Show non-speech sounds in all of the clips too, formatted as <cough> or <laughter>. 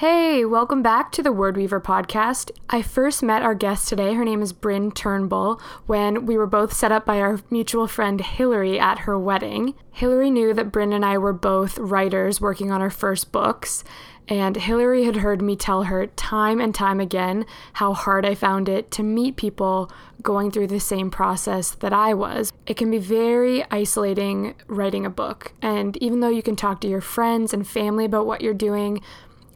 Hey, welcome back to the Word Weaver podcast. I first met our guest today. Her name is Bryn Turnbull when we were both set up by our mutual friend Hillary at her wedding. Hillary knew that Bryn and I were both writers working on our first books, and Hillary had heard me tell her time and time again how hard I found it to meet people going through the same process that I was. It can be very isolating writing a book, and even though you can talk to your friends and family about what you're doing,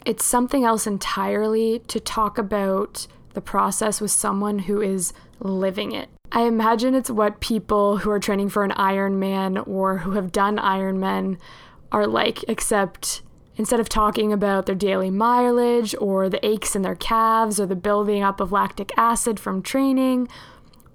it's something else entirely to talk about the process with someone who is living it. I imagine it's what people who are training for an Ironman or who have done Ironman are like, except instead of talking about their daily mileage or the aches in their calves or the building up of lactic acid from training,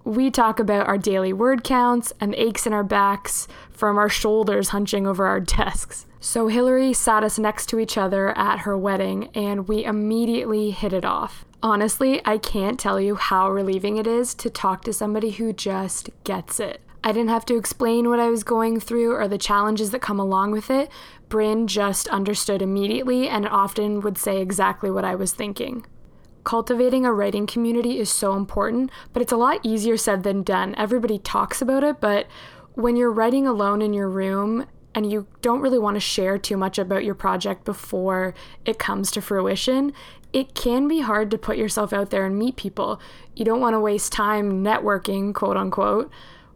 we talk about our daily word counts and the aches in our backs from our shoulders hunching over our <laughs> desks. So Hillary sat us next to each other at her wedding, and we immediately hit it off. Honestly, I can't tell you how relieving it is to talk to somebody who just gets it. I didn't have to explain what I was going through or the challenges that come along with it. Bryn just understood immediately and often would say exactly what I was thinking. Cultivating a writing community is so important, but it's a lot easier said than done. Everybody talks about it, but when you're writing alone in your room and you don't really want to share too much about your project before it comes to fruition, it can be hard to put yourself out there and meet people. You don't want to waste time networking, quote unquote,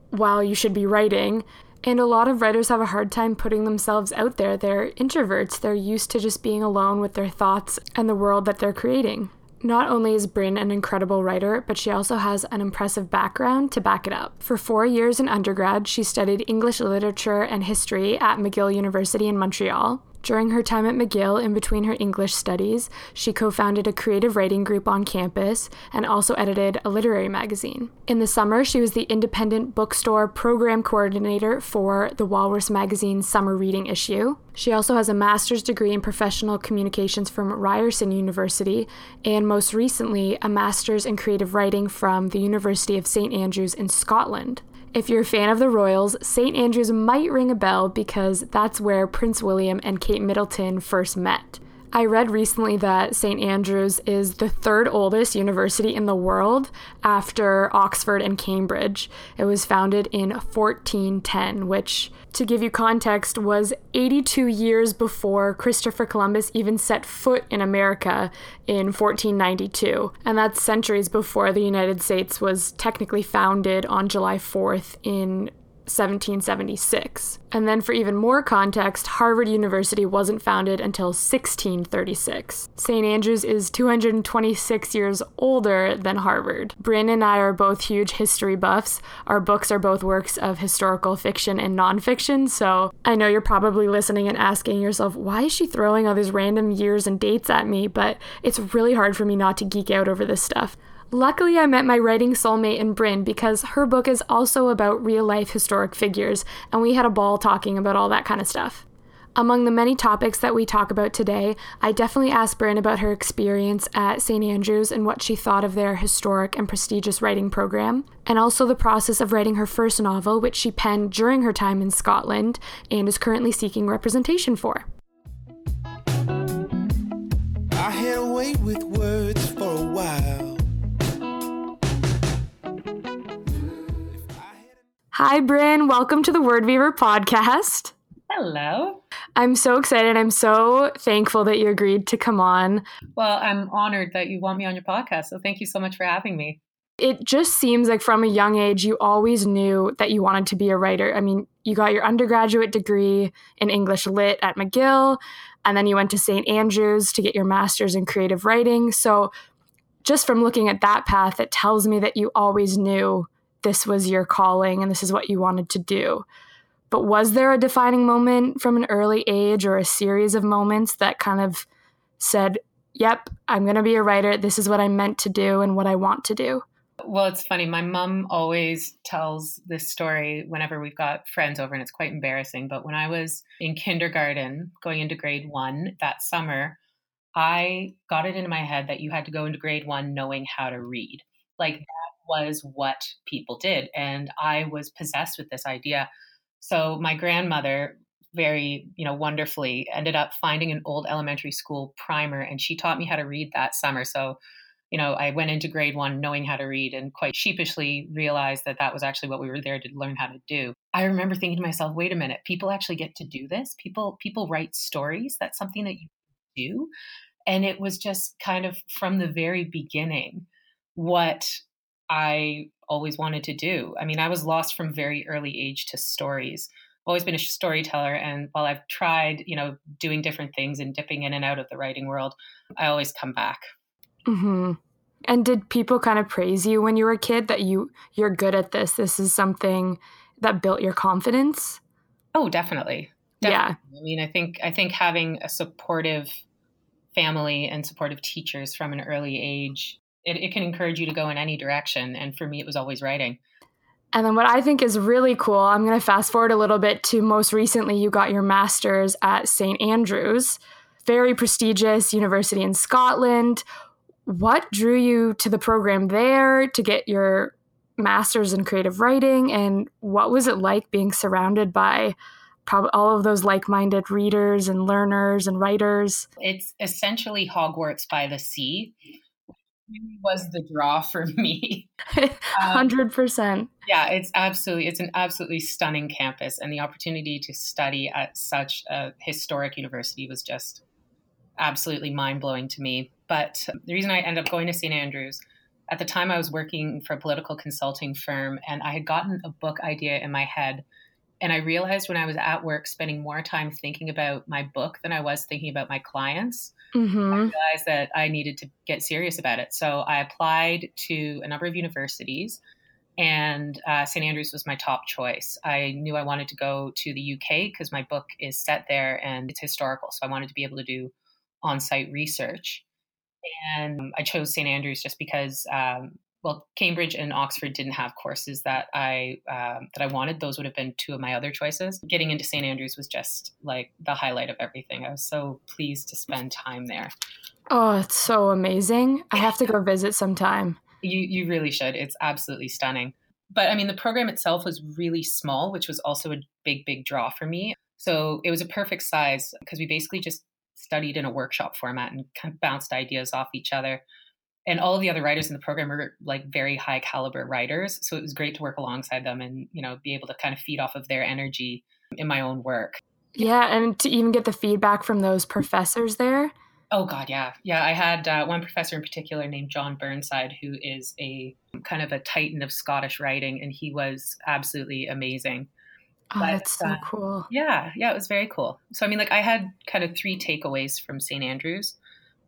while you should be writing. And a lot of writers have a hard time putting themselves out there. They're introverts, they're used to just being alone with their thoughts and the world that they're creating. Not only is Bryn an incredible writer, but she also has an impressive background to back it up. For four years in undergrad, she studied English literature and history at McGill University in Montreal. During her time at McGill, in between her English studies, she co founded a creative writing group on campus and also edited a literary magazine. In the summer, she was the independent bookstore program coordinator for the Walrus Magazine summer reading issue. She also has a master's degree in professional communications from Ryerson University and most recently a master's in creative writing from the University of St. Andrews in Scotland. If you're a fan of the Royals, St. Andrews might ring a bell because that's where Prince William and Kate Middleton first met. I read recently that St. Andrews is the third oldest university in the world after Oxford and Cambridge. It was founded in 1410, which, to give you context, was 82 years before Christopher Columbus even set foot in America in 1492. And that's centuries before the United States was technically founded on July 4th in 1776. And then, for even more context, Harvard University wasn't founded until 1636. St. Andrews is 226 years older than Harvard. Bryn and I are both huge history buffs. Our books are both works of historical fiction and nonfiction, so I know you're probably listening and asking yourself, why is she throwing all these random years and dates at me? But it's really hard for me not to geek out over this stuff. Luckily, I met my writing soulmate in Bryn because her book is also about real life historic figures, and we had a ball talking about all that kind of stuff. Among the many topics that we talk about today, I definitely asked Bryn about her experience at St. Andrews and what she thought of their historic and prestigious writing program, and also the process of writing her first novel, which she penned during her time in Scotland and is currently seeking representation for. I had a with words for a while. Hi, Bryn. Welcome to the Word Weaver podcast. Hello. I'm so excited. I'm so thankful that you agreed to come on. Well, I'm honored that you want me on your podcast. So thank you so much for having me. It just seems like from a young age, you always knew that you wanted to be a writer. I mean, you got your undergraduate degree in English Lit at McGill, and then you went to St. Andrews to get your master's in creative writing. So, just from looking at that path, it tells me that you always knew this was your calling and this is what you wanted to do. But was there a defining moment from an early age or a series of moments that kind of said, yep, I'm going to be a writer. This is what I'm meant to do and what I want to do? Well, it's funny. My mom always tells this story whenever we've got friends over, and it's quite embarrassing. But when I was in kindergarten, going into grade one that summer, I got it into my head that you had to go into grade one knowing how to read. Like that was what people did. And I was possessed with this idea. So my grandmother very, you know, wonderfully ended up finding an old elementary school primer and she taught me how to read that summer. So you know, I went into grade one knowing how to read and quite sheepishly realized that that was actually what we were there to learn how to do. I remember thinking to myself, wait a minute, people actually get to do this. People people write stories. That's something that you do. And it was just kind of from the very beginning what I always wanted to do. I mean, I was lost from very early age to stories. I've always been a storyteller and while I've tried, you know, doing different things and dipping in and out of the writing world, I always come back Mm-hmm. And did people kind of praise you when you were a kid that you you're good at this? This is something that built your confidence. Oh, definitely. definitely. Yeah. I mean, I think I think having a supportive family and supportive teachers from an early age, it, it can encourage you to go in any direction. And for me, it was always writing. And then what I think is really cool, I'm going to fast forward a little bit to most recently, you got your master's at St. Andrews, very prestigious university in Scotland what drew you to the program there to get your master's in creative writing and what was it like being surrounded by probably all of those like-minded readers and learners and writers it's essentially hogwarts by the sea was the draw for <laughs> me 100% <laughs> um, yeah it's absolutely it's an absolutely stunning campus and the opportunity to study at such a historic university was just absolutely mind-blowing to me but the reason I ended up going to St. Andrews, at the time I was working for a political consulting firm and I had gotten a book idea in my head. And I realized when I was at work spending more time thinking about my book than I was thinking about my clients. Mm-hmm. I realized that I needed to get serious about it. So I applied to a number of universities, and uh, St. Andrews was my top choice. I knew I wanted to go to the UK because my book is set there and it's historical. So I wanted to be able to do on site research. And I chose St. Andrews just because, um, well, Cambridge and Oxford didn't have courses that I um, that I wanted. Those would have been two of my other choices. Getting into St. Andrews was just like the highlight of everything. I was so pleased to spend time there. Oh, it's so amazing! I have to go visit sometime. You you really should. It's absolutely stunning. But I mean, the program itself was really small, which was also a big big draw for me. So it was a perfect size because we basically just studied in a workshop format and kind of bounced ideas off each other. And all of the other writers in the program were like very high caliber writers. So it was great to work alongside them and, you know, be able to kind of feed off of their energy in my own work. Yeah. And to even get the feedback from those professors there. Oh God, yeah, yeah. I had uh, one professor in particular named John Burnside, who is a kind of a titan of Scottish writing, and he was absolutely amazing. Oh, but, that's so uh, cool. Yeah, yeah, it was very cool. So, I mean, like, I had kind of three takeaways from St. Andrews.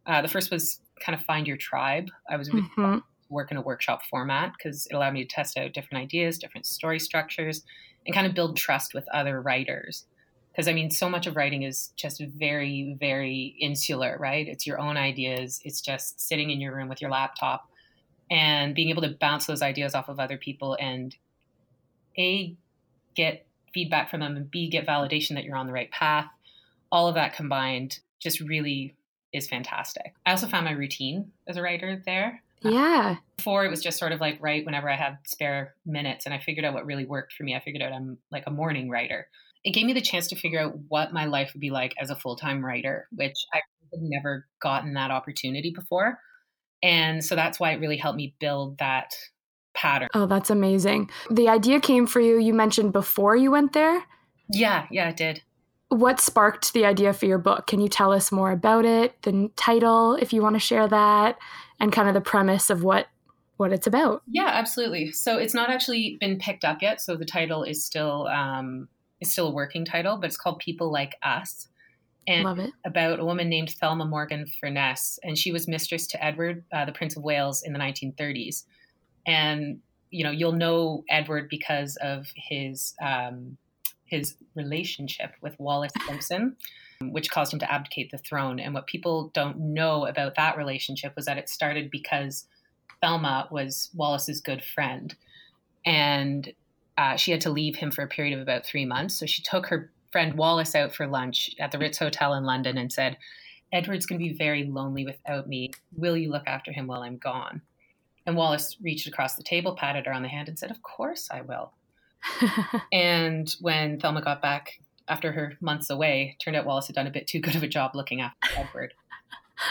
Uh, the first was kind of find your tribe. I was really mm-hmm. work in a workshop format because it allowed me to test out different ideas, different story structures, and kind of build trust with other writers. Because I mean, so much of writing is just very, very insular, right? It's your own ideas. It's just sitting in your room with your laptop and being able to bounce those ideas off of other people and a get feedback from them and B, get validation that you're on the right path. All of that combined just really is fantastic. I also found my routine as a writer there. Uh, yeah. before it was just sort of like write whenever I had spare minutes and I figured out what really worked for me. I figured out I'm like a morning writer. It gave me the chance to figure out what my life would be like as a full-time writer, which I had never gotten that opportunity before. And so that's why it really helped me build that pattern. Oh, that's amazing. The idea came for you, you mentioned before you went there? Yeah, yeah, it did. What sparked the idea for your book? Can you tell us more about it, the title, if you want to share that, and kind of the premise of what what it's about? Yeah, absolutely. So it's not actually been picked up yet. So the title is still um, is still a working title, but it's called People Like Us. And Love it. about a woman named Thelma Morgan Furness, and she was mistress to Edward, uh, the Prince of Wales, in the 1930s. And you know, you'll know Edward because of his um, his relationship with Wallis Simpson, which caused him to abdicate the throne. And what people don't know about that relationship was that it started because Thelma was Wallis's good friend, and uh, she had to leave him for a period of about three months. So she took her friend Wallis out for lunch at the Ritz Hotel in London and said, "Edward's going to be very lonely without me. Will you look after him while I'm gone?" And Wallis reached across the table, patted her on the hand, and said, Of course I will. <laughs> and when Thelma got back after her months away, turned out Wallis had done a bit too good of a job looking after Edward.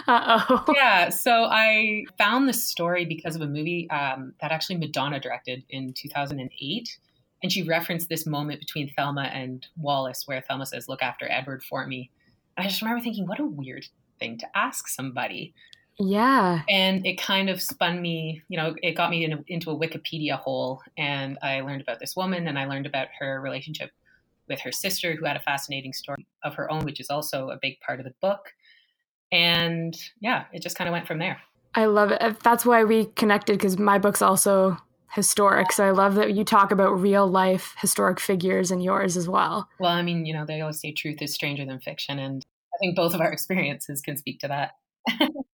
Uh oh. <laughs> Yeah, so I found this story because of a movie um, that actually Madonna directed in 2008. And she referenced this moment between Thelma and Wallis where Thelma says, Look after Edward for me. And I just remember thinking, What a weird thing to ask somebody. Yeah. And it kind of spun me, you know, it got me in a, into a Wikipedia hole. And I learned about this woman and I learned about her relationship with her sister, who had a fascinating story of her own, which is also a big part of the book. And yeah, it just kind of went from there. I love it. That's why we connected because my book's also historic. So I love that you talk about real life historic figures and yours as well. Well, I mean, you know, they always say truth is stranger than fiction. And I think both of our <laughs> experiences can speak to that. <laughs>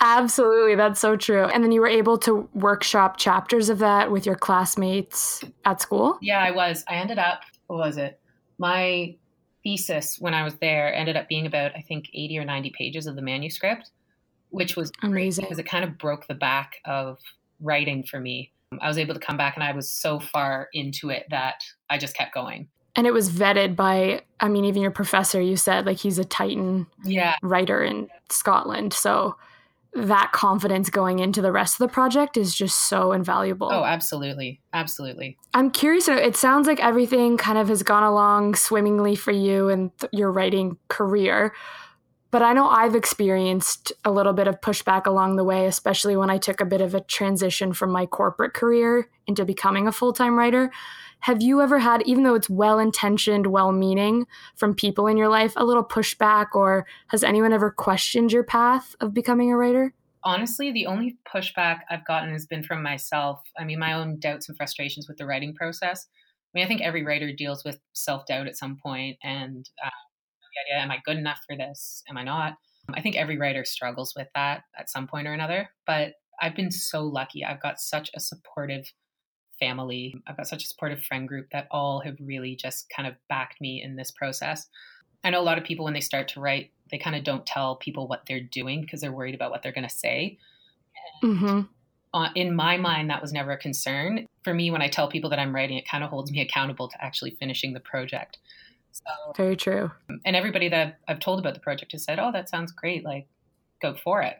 Absolutely, that's so true. And then you were able to workshop chapters of that with your classmates at school? Yeah, I was. I ended up, what was it? My thesis when I was there ended up being about, I think, 80 or 90 pages of the manuscript, which was amazing because it kind of broke the back of writing for me. I was able to come back and I was so far into it that I just kept going. And it was vetted by, I mean, even your professor, you said like he's a Titan yeah. writer in Scotland. So that confidence going into the rest of the project is just so invaluable. Oh, absolutely. Absolutely. I'm curious. It sounds like everything kind of has gone along swimmingly for you and th- your writing career. But I know I've experienced a little bit of pushback along the way, especially when I took a bit of a transition from my corporate career into becoming a full time writer. Have you ever had, even though it's well intentioned, well meaning from people in your life, a little pushback, or has anyone ever questioned your path of becoming a writer? Honestly, the only pushback I've gotten has been from myself. I mean, my own doubts and frustrations with the writing process. I mean, I think every writer deals with self doubt at some point, and uh, idea: am I good enough for this? Am I not? I think every writer struggles with that at some point or another. But I've been so lucky. I've got such a supportive family. I've got such a supportive friend group that all have really just kind of backed me in this process. I know a lot of people when they start to write, they kind of don't tell people what they're doing because they're worried about what they're going to say. Mm-hmm. Uh, in my mind, that was never a concern. For me, when I tell people that I'm writing, it kind of holds me accountable to actually finishing the project. So, Very true. And everybody that I've told about the project has said, "Oh, that sounds great! Like, go for it."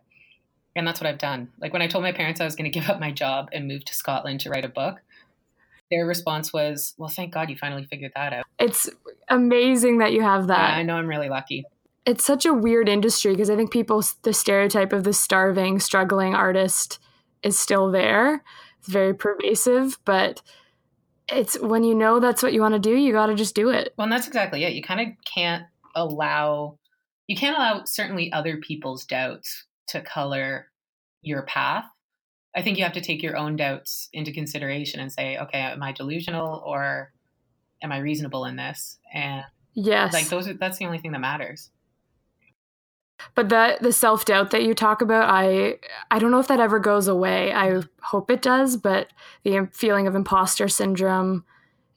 And that's what I've done. Like when I told my parents I was going to give up my job and move to Scotland to write a book, their response was, "Well, thank God you finally figured that out." It's amazing that you have that. Yeah, I know I'm really lucky. It's such a weird industry because I think people the stereotype of the starving, struggling artist is still there. It's very pervasive, but it's when you know that's what you want to do, you got to just do it. Well, and that's exactly it. You kind of can't allow you can't allow certainly other people's doubts to color your path I think you have to take your own doubts into consideration and say, okay, am I delusional or am I reasonable in this? And yes, like those, are, that's the only thing that matters. But the the self doubt that you talk about, I I don't know if that ever goes away. I hope it does, but the feeling of imposter syndrome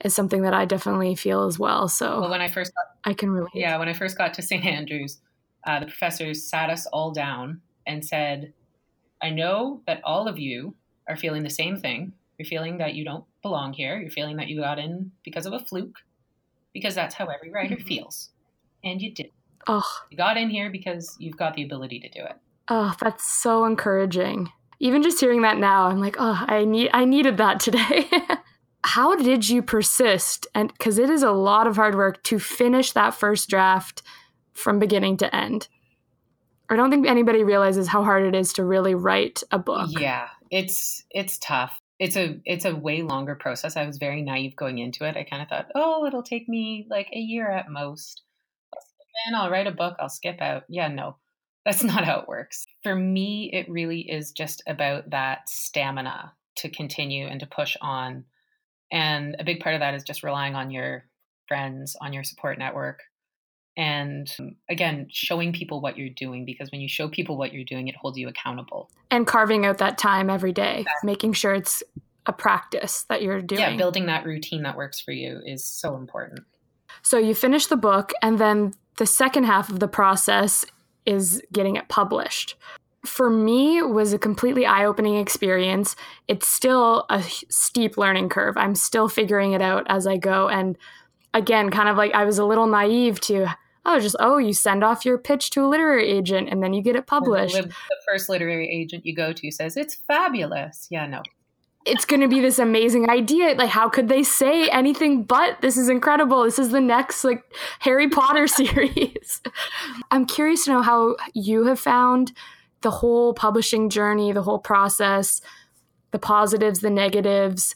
is something that I definitely feel as well. So well, when I first got, I can relate. Yeah, when I first got to St. Andrews, uh, the professors sat us all down and said, I know that all of you are feeling the same thing. You're feeling that you don't belong here. You're feeling that you got in because of a fluke, because that's how every writer mm-hmm. feels. And you did. Oh. You got in here because you've got the ability to do it. Oh, that's so encouraging. Even just hearing that now, I'm like, oh, I need I needed that today. <laughs> how did you persist? And because it is a lot of hard work to finish that first draft from beginning to end. I don't think anybody realizes how hard it is to really write a book. Yeah, it's it's tough. It's a it's a way longer process. I was very naive going into it. I kind of thought, oh, it'll take me like a year at most. Then I'll write a book. I'll skip out. Yeah, no, that's <laughs> not how it works. For me, it really is just about that stamina to continue and to push on. And a big part of that is just relying on your friends, on your support network, and um, again showing people what you're doing because when you show people what you're doing it holds you accountable. And carving out that time every day exactly. making sure it's a practice that you're doing. yeah building that routine that works for you is so important. So you finish the book and then the second half of the process is getting it published. For me was a completely eye-opening experience. It's still a steep learning curve. I'm still figuring it out as i go and again kind of like i was a little naive to oh, just, oh, you send off your pitch to a literary agent and then you get it published. The, the first literary agent you go to says, it's fabulous. Yeah, no. It's going to be this amazing idea. Like, how could they say anything but this is incredible? This is the next, like, Harry Potter <laughs> series. I'm curious to know how you have found the whole publishing journey, the whole process, the positives, the negatives,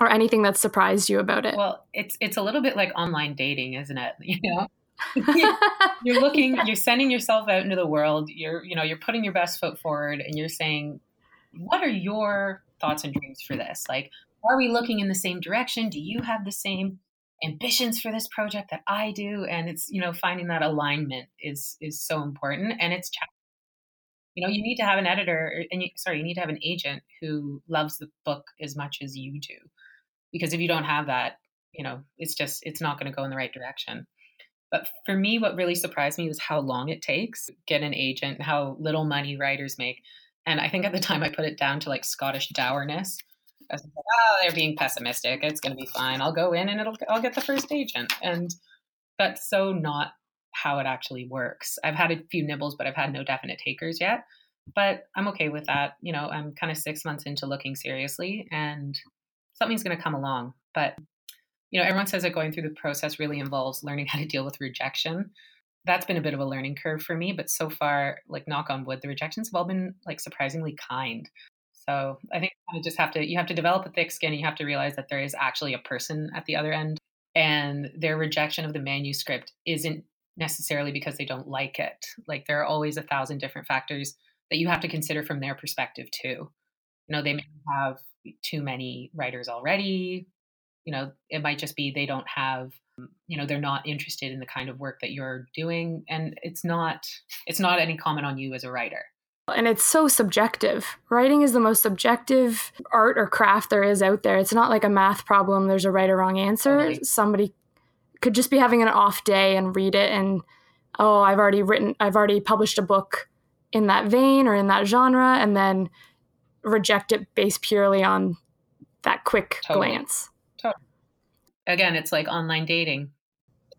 or anything that surprised you about it. Well, it's it's a little bit like online dating, isn't it? <laughs> You know, <laughs> you're looking you're sending yourself out into the world. You're you know you're putting your best foot forward and you're saying what are your thoughts and dreams for this? Like are we looking in the same direction? Do you have the same ambitions for this project that i do? And it's you know finding that alignment is is so important and it's you know you need to have an editor er, and you, sorry you need to have an agent who loves the book as much as you do. Because if you don't have that you know it's just it's not going to go in the right direction but for me, what really surprised me was how long it takes to get an agent, how little money writers make. And I think at the time I put it down to like Scottish dourness. I was like, oh, they're being pessimistic. It's going to be fine. I'll go in and it'll, I'll get the first agent. And that's so not how it actually works. I've had a few nibbles, but I've had no definite takers yet. But I'm okay with that. You know, I'm kind of six months into looking seriously and something's going to come along. But you know, everyone says that going through the process really involves learning how to deal with rejection. That's been a bit of a learning curve for me, but so far, like knock on wood, the rejections have all been like surprisingly kind. So I think you just have to you have to develop a thick skin. And you have to realize that there is actually a person at the other end, and their rejection of the manuscript isn't necessarily because they don't like it. Like there are always a thousand different factors that you have to consider from their perspective too. You know, they may have too many writers already you know it might just be they don't have you know they're not interested in the kind of work that you're doing and it's not it's not any comment on you as a writer and it's so subjective. Writing is the most subjective art or craft there is out there. It's not like a math problem, there's a right or wrong answer. Totally. Somebody could just be having an off day and read it and, oh, I've already written, I've already published a book in that vein or in that genre, and then reject it based purely on that quick totally. glance again, it's like online dating.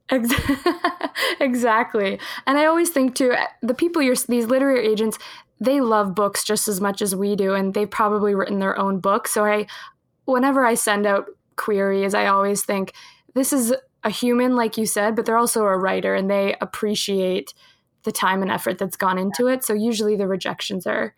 <laughs> exactly. And I always think too, eh, the people you're, these literary agents, they love books just as much as we do, and they've probably written their own book. So I, whenever I send out queries, I always think this is a human, like you said, but they're also a writer, and they appreciate the time and effort that's gone into it. So usually the rejections are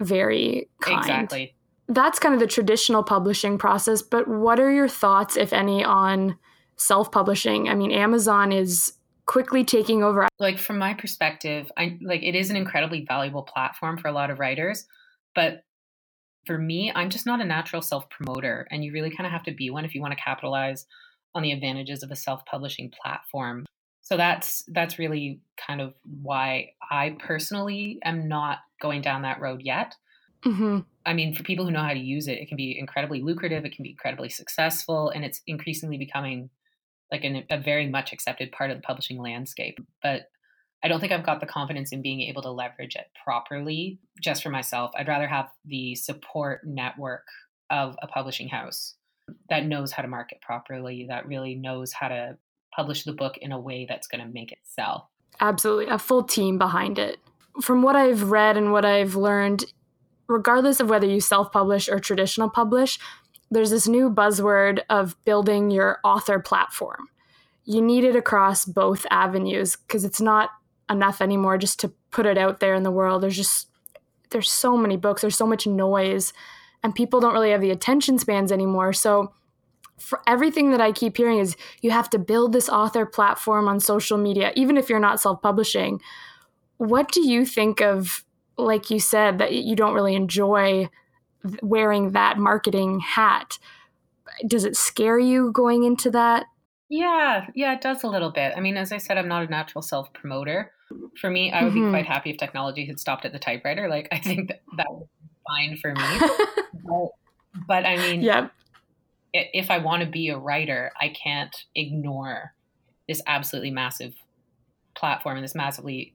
very kind. Exactly that's kind of the traditional publishing process, but what are your thoughts, if any, on self publishing? I mean, Amazon is quickly taking over. Like, from my perspective, I like it is an incredibly valuable platform for a lot of writers, but for me, I'm just not a natural self promoter, and you really kind of have to be one if you want to capitalize on the advantages of a self publishing platform. So that's that's really kind of why I personally am not going down that road yet. Mm-hmm. I mean, for people who know how to use it, it can be incredibly lucrative. It can be incredibly successful, and it's increasingly becoming like an, a very much accepted part of the publishing landscape. But I don't think I've got the confidence in being able to leverage it properly just for myself. I'd rather have the support network of a publishing house that knows how to market properly, that really knows how to publish the book in a way that's going to make it sell. Absolutely. A full team behind it. From what I've read and what I've learned, regardless of whether you self publish or traditional publish, there's this new buzzword of building your author platform. You need it across both avenues because it's not enough anymore just to put it out there in the world. There's just there's so many books, there's so much noise, and people don't really have the attention spans anymore. So for everything that I keep hearing is you have to build this author platform on social media, even if you're not self-publishing. What do you think of, like you said, that you don't really enjoy wearing that marketing hat? Does it scare you going into that? Yeah, yeah, it does a little bit. I mean, as I said, I'm not a natural self promoter. For me, I would mm-hmm. be quite happy if technology had stopped at the typewriter. Like, I think that, that would be fine for me. <laughs> but, but, I mean, yeah. if I want to be a writer, I can't ignore this absolutely massive platform and this massively,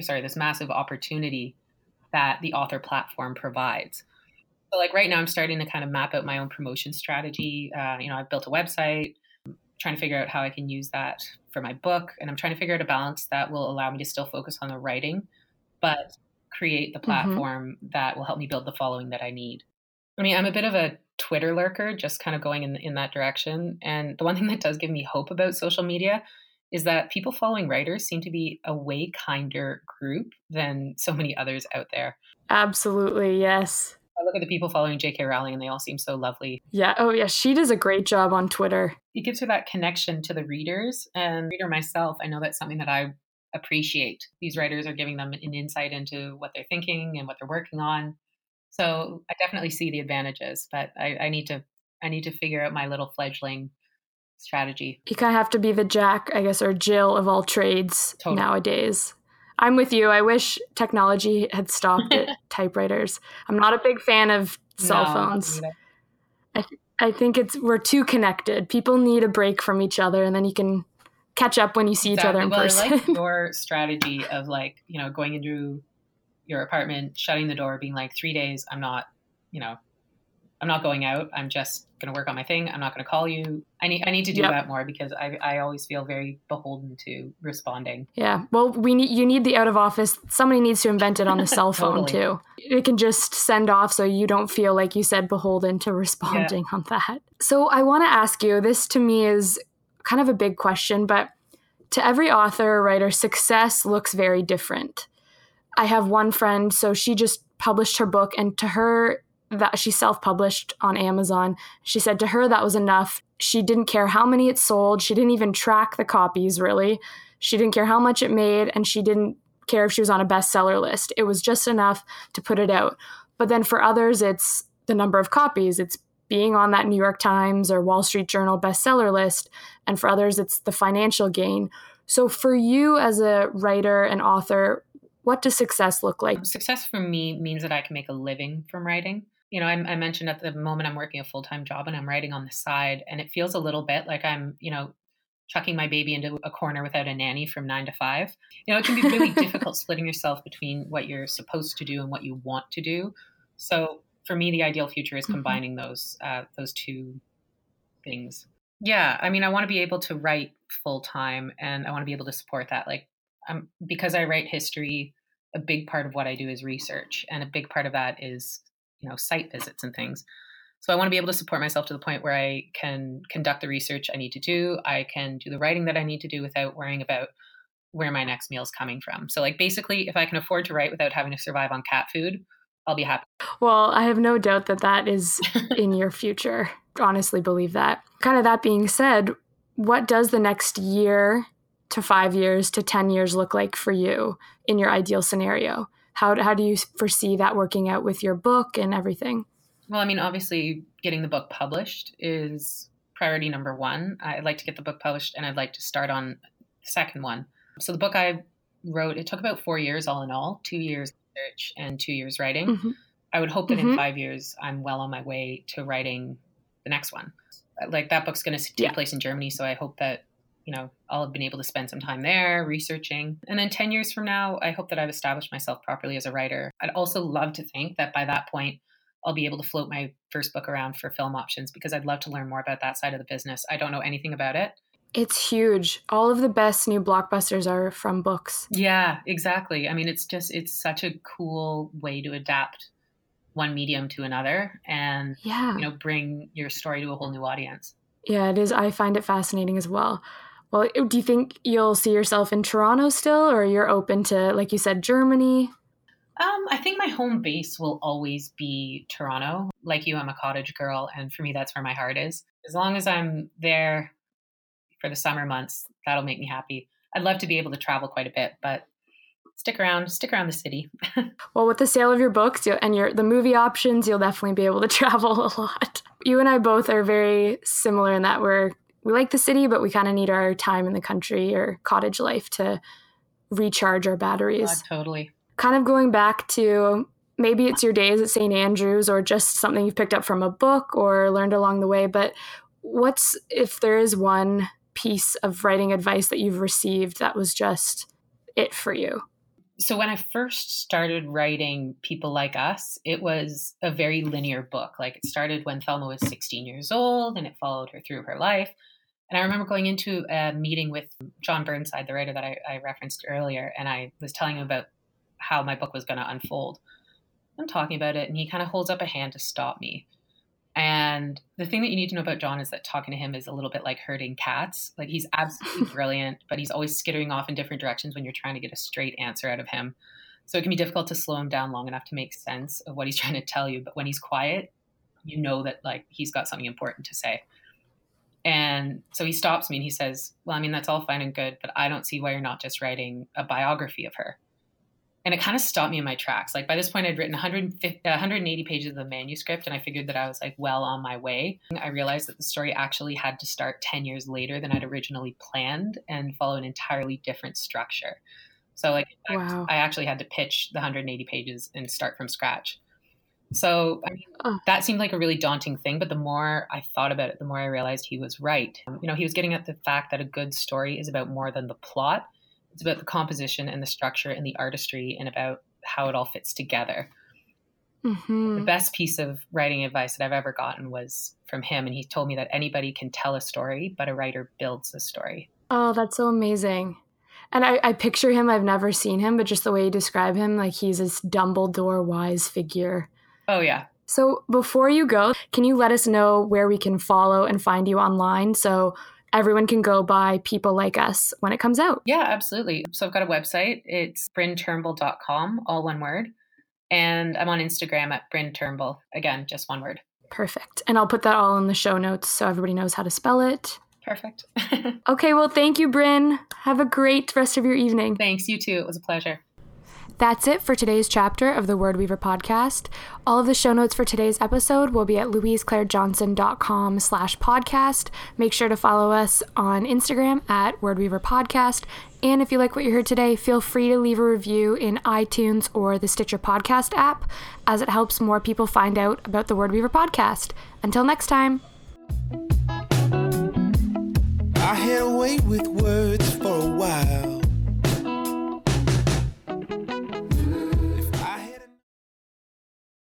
sorry, this massive opportunity that the author platform provides. So, like right now, I'm starting to kind of map out my own promotion strategy. Uh, you know, I've built a website trying to figure out how I can use that for my book. And I'm trying to figure out a balance that will allow me to still focus on the writing, but create the mm-hmm. platform mm-hmm. that will help me build the following that I need. I mean, I'm a bit of a Twitter lurker, just kind of going in, in that direction. And the one thing that does give me hope about social media is that people following writers seem to be a way kinder group than so many others out there. Absolutely, yes. I look at the people following J.K. Rowling and they all seem so lovely. Yeah. Oh, yeah. She does a great job on Twitter. It gives her that connection to the readers. And reader myself, I know that's something that I appreciate. These writers are giving them an insight into what they're thinking and what they're working on. So I definitely see the advantages, but I, I need to I need to figure out my little fledgling strategy. You kind of have to be the Jack, I guess, or Jill of all trades totally. nowadays. I'm with you. I wish technology had stopped at <laughs> typewriters. I'm not a big fan of cell no, phones. I, I think it's we're too connected. People need a break from each other, and then you can catch up when you see exactly. each other in well, person. I like <laughs> your strategy of like you know going into your apartment, shutting the door, being like three days. I'm not, you know, I'm not going out. I'm just going to work on my thing. I'm not going to call you. I need I need to do yep. that more because I I always feel very beholden to responding. Yeah. Well, we need you need the out of office. Somebody needs to invent it on the <laughs> cell phone totally. too. It can just send off so you don't feel like you said beholden to responding yeah. on that. So I want to ask you. This to me is kind of a big question, but to every author or writer, success looks very different. I have one friend, so she just published her book, and to her, that she self-published on Amazon. She said to her that was enough. She didn't care how many it sold. She didn't even track the copies really. She didn't care how much it made and she didn't care if she was on a bestseller list. It was just enough to put it out. But then for others it's the number of copies. It's being on that New York Times or Wall Street Journal bestseller list and for others it's the financial gain. So for you as a writer and author, what does success look like? Success for me means that I can make a living from writing you know, I, I, mentioned at the moment I'm working a full time job and I'm writing on the side, and it feels a little bit like I'm, you know, chucking my baby into a corner without a nanny from nine to five. You know, it can be really difficult splitting yourself between what you're supposed to do and what you want to do. So for me, the ideal future is mm-hmm. combining mm-hmm. those uh, those two things. Yeah, I mean, I want to be able to write full time, and I want to be able to support that. Like, um, because I write history, a big part of what I do is research, and a big part of that is you know site visits and things. So i want to be able to support myself to the point where i can conduct the research i need to do. I can do the writing that i need to do without worrying about where my next meal is coming from. So like basically if i can afford to write without having to survive on cat food i'll be happy. Well i have no doubt that that is <laughs> in your future. Honestly believe that. Kind of that being said what does the next year to five years to 10 years look like for you in your ideal scenario how, how do you foresee that working out with your book and everything? Well, I mean, obviously, getting the book published is priority number one. I'd like to get the book published and I'd like to start on the second one. So, the book I wrote, it took about four years all in all two years research and two years writing. Mm-hmm. I would hope that mm-hmm. in five years, I'm well on my way to writing the next one. Like, that book's going to take yeah. place in Germany. So, I hope that you know, I'll have been able to spend some time there researching. And then 10 years from now, I hope that I've established myself properly as a writer. I'd also love to think that by that point, I'll be able to float my first book around for film options because I'd love to learn more about that side of the business. I don't know anything about it. It's huge. All of the best new blockbusters are from books. Yeah, exactly. I mean, it's just, it's such a cool way to adapt one medium to another and yeah. you know bring your story to a whole new audience. Yeah, it is. I find it fascinating as well. Well, do you think you'll see yourself in Toronto still, or you're open to, like you said, Germany? Um, I think my home base will always be Toronto. Like you, I'm a cottage girl, and for me, that's where my heart is. As long as I'm there for the summer months, that'll make me happy. I'd love to be able to travel quite a bit, but stick around, stick around the city. <laughs> well, with the sale of your books and your the movie options, you'll definitely be able to <laughs> travel a lot. You and I both are very similar in that we're we like the city, but we kind of need our time in the country or cottage life to recharge our batteries. Totally. Kind of going back to maybe it's your days at St. Andrews or just something you've picked up from a book or learned along the way, but what's if there is one piece of writing advice that you've received that was just it for you? So, when I first started writing People Like Us, it was a very linear book. Like, it started when Thelma was 16 years old and it followed her through her life. And I remember going into a meeting with John Burnside, the writer that I, I referenced earlier, and I was telling him about how my book was going to unfold. I'm talking about it, and he kind of holds up a hand to stop me. And the thing that you need to know about John is that talking to him is a little bit like herding cats. Like he's absolutely <laughs> brilliant, but he's always skittering off in different directions when you're trying to get a straight answer out of him. So it can be difficult to slow him down long enough to make sense of what he's <laughs> trying to tell you. But when he's quiet, you know that like he's got something important to say. And so he stops me and he says, Well, I mean, that's all fine and good, but I don't see why you're not just writing a biography of her and it kind of stopped me in my tracks. Like by this point, I'd written 150, 180 pages of the manuscript, and I figured that I was like well on my way. I realized that the story actually had to start 10 years later than I'd originally planned and follow an entirely different structure. So, like, wow. I actually had to pitch the 180 pages and start from scratch. So, I mean, oh. that seemed like a really daunting thing, but the more I thought about it, the more I realized he was right. You know, he was getting at the fact that a good story is about more than the plot it's about the composition and the structure and the artistry and about how it all fits together. Mm-hmm. The best piece of writing advice that I've ever gotten was from him. And he told me that anybody can tell a story, but a writer builds a story. Oh, that's so amazing. And I, I picture him, I've never seen him, but just the way you describe him, like he's this Dumbledore wise figure. Oh, yeah. So before you go, can you let us know where we can follow and find you online? So everyone can go buy People Like Us when it comes out. Yeah, absolutely. So I've got a website. It's brynturnbull.com, all one word. And I'm on Instagram at Bryn Turnbull. Again, just one word. Perfect. And I'll put that all in the show notes so everybody knows how to spell it. Perfect. <laughs> okay, well, thank you, Bryn. Have a great rest of your evening. Thanks, you too. It was a pleasure. That's it for today's chapter of the Word Weaver podcast. All of the show notes for today's episode will be at louiseclairejohnson.com slash podcast. Make sure to follow us on Instagram at Word Weaver Podcast. And if you like what you heard today, feel free to leave a review in iTunes or the Stitcher podcast app, as it helps more people find out about the Word Weaver podcast. Until next time. I had with words for a while